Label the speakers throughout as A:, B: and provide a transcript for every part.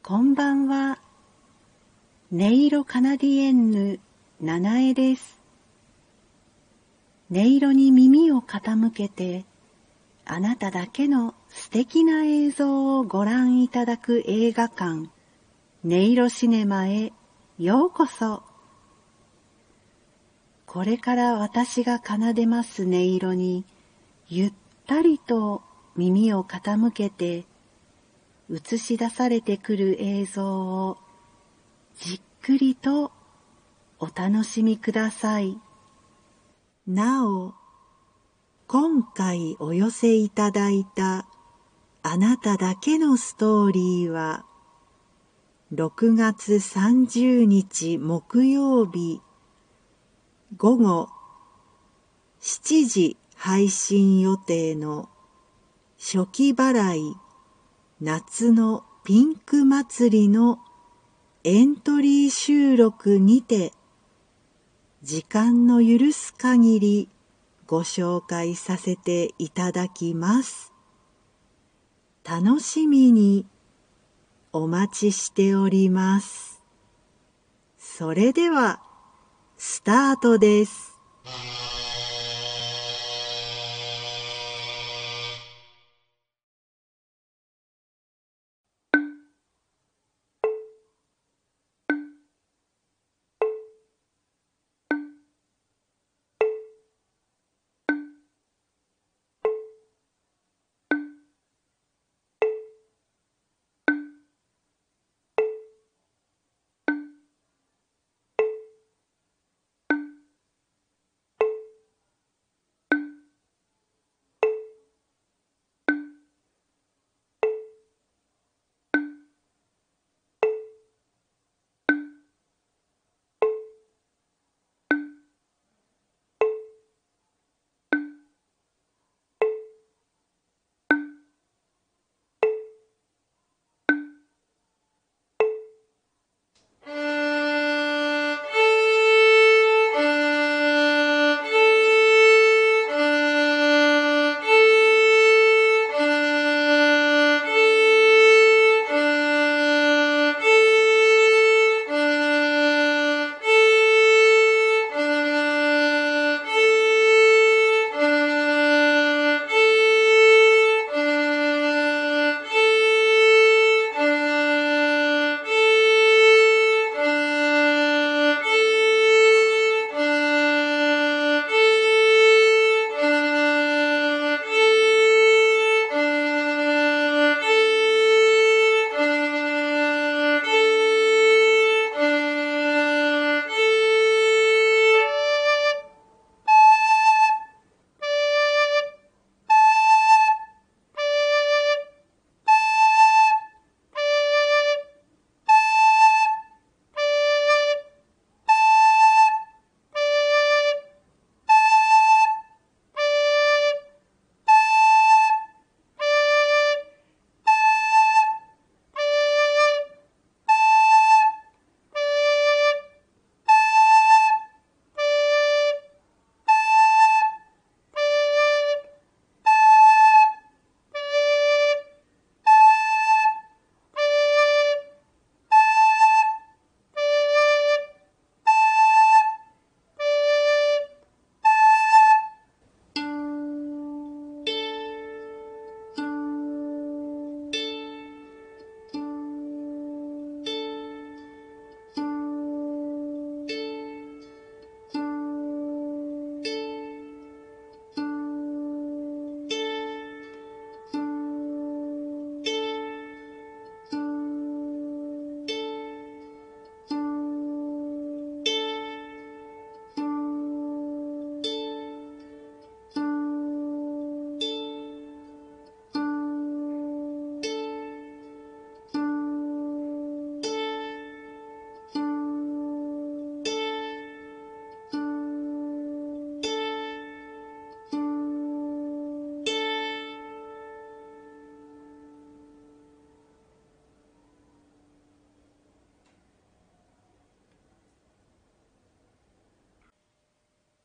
A: こんばんは。音色カナディエンヌ、七重です。音色に耳を傾けて、あなただけの素敵な映像をご覧いただく映画館、音色シネマへようこそ。これから私が奏でます音色に、ゆったりと耳を傾けて、映し出されてくる映像をじっくりとお楽しみください。なお、今回お寄せいただいたあなただけのストーリーは6月30日木曜日午後7時配信予定の初期払い夏のピンク祭りのエントリー収録にて時間の許す限りご紹介させていただきます。楽しみにお待ちしております。それでは、スタートです。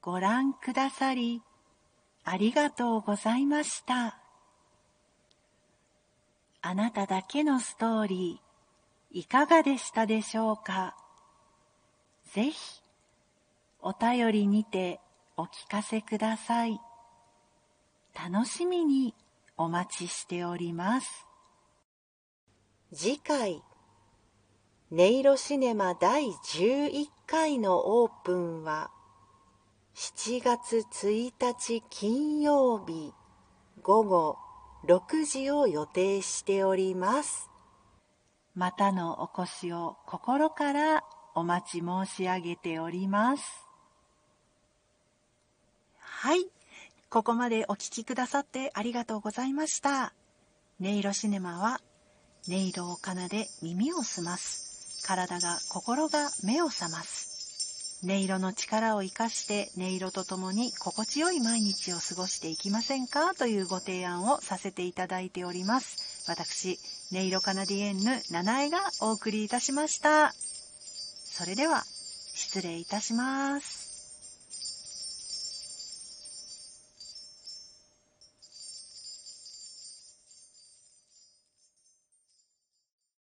A: ご覧くださり、ありがとうございました。あなただけのストーリー、いかがでしたでしょうか？ぜひ、お便りにてお聞かせください。楽しみにお待ちしております。次回、音色シネマ第11回のオープンは、7月1日金曜日午後6時を予定しております。またのお越しを心からお待ち申し上げております。はい。ここまでお聴きくださってありがとうございました。音色シネマは音色を奏で耳を澄ます。体が心が目を覚ます。音色の力を生かして音色とともに心地よい毎日を過ごしていきませんか？というご提案をさせていただいております。私、音色カナディエンヌ、七重がお送りいたしました。それでは、失礼いたします。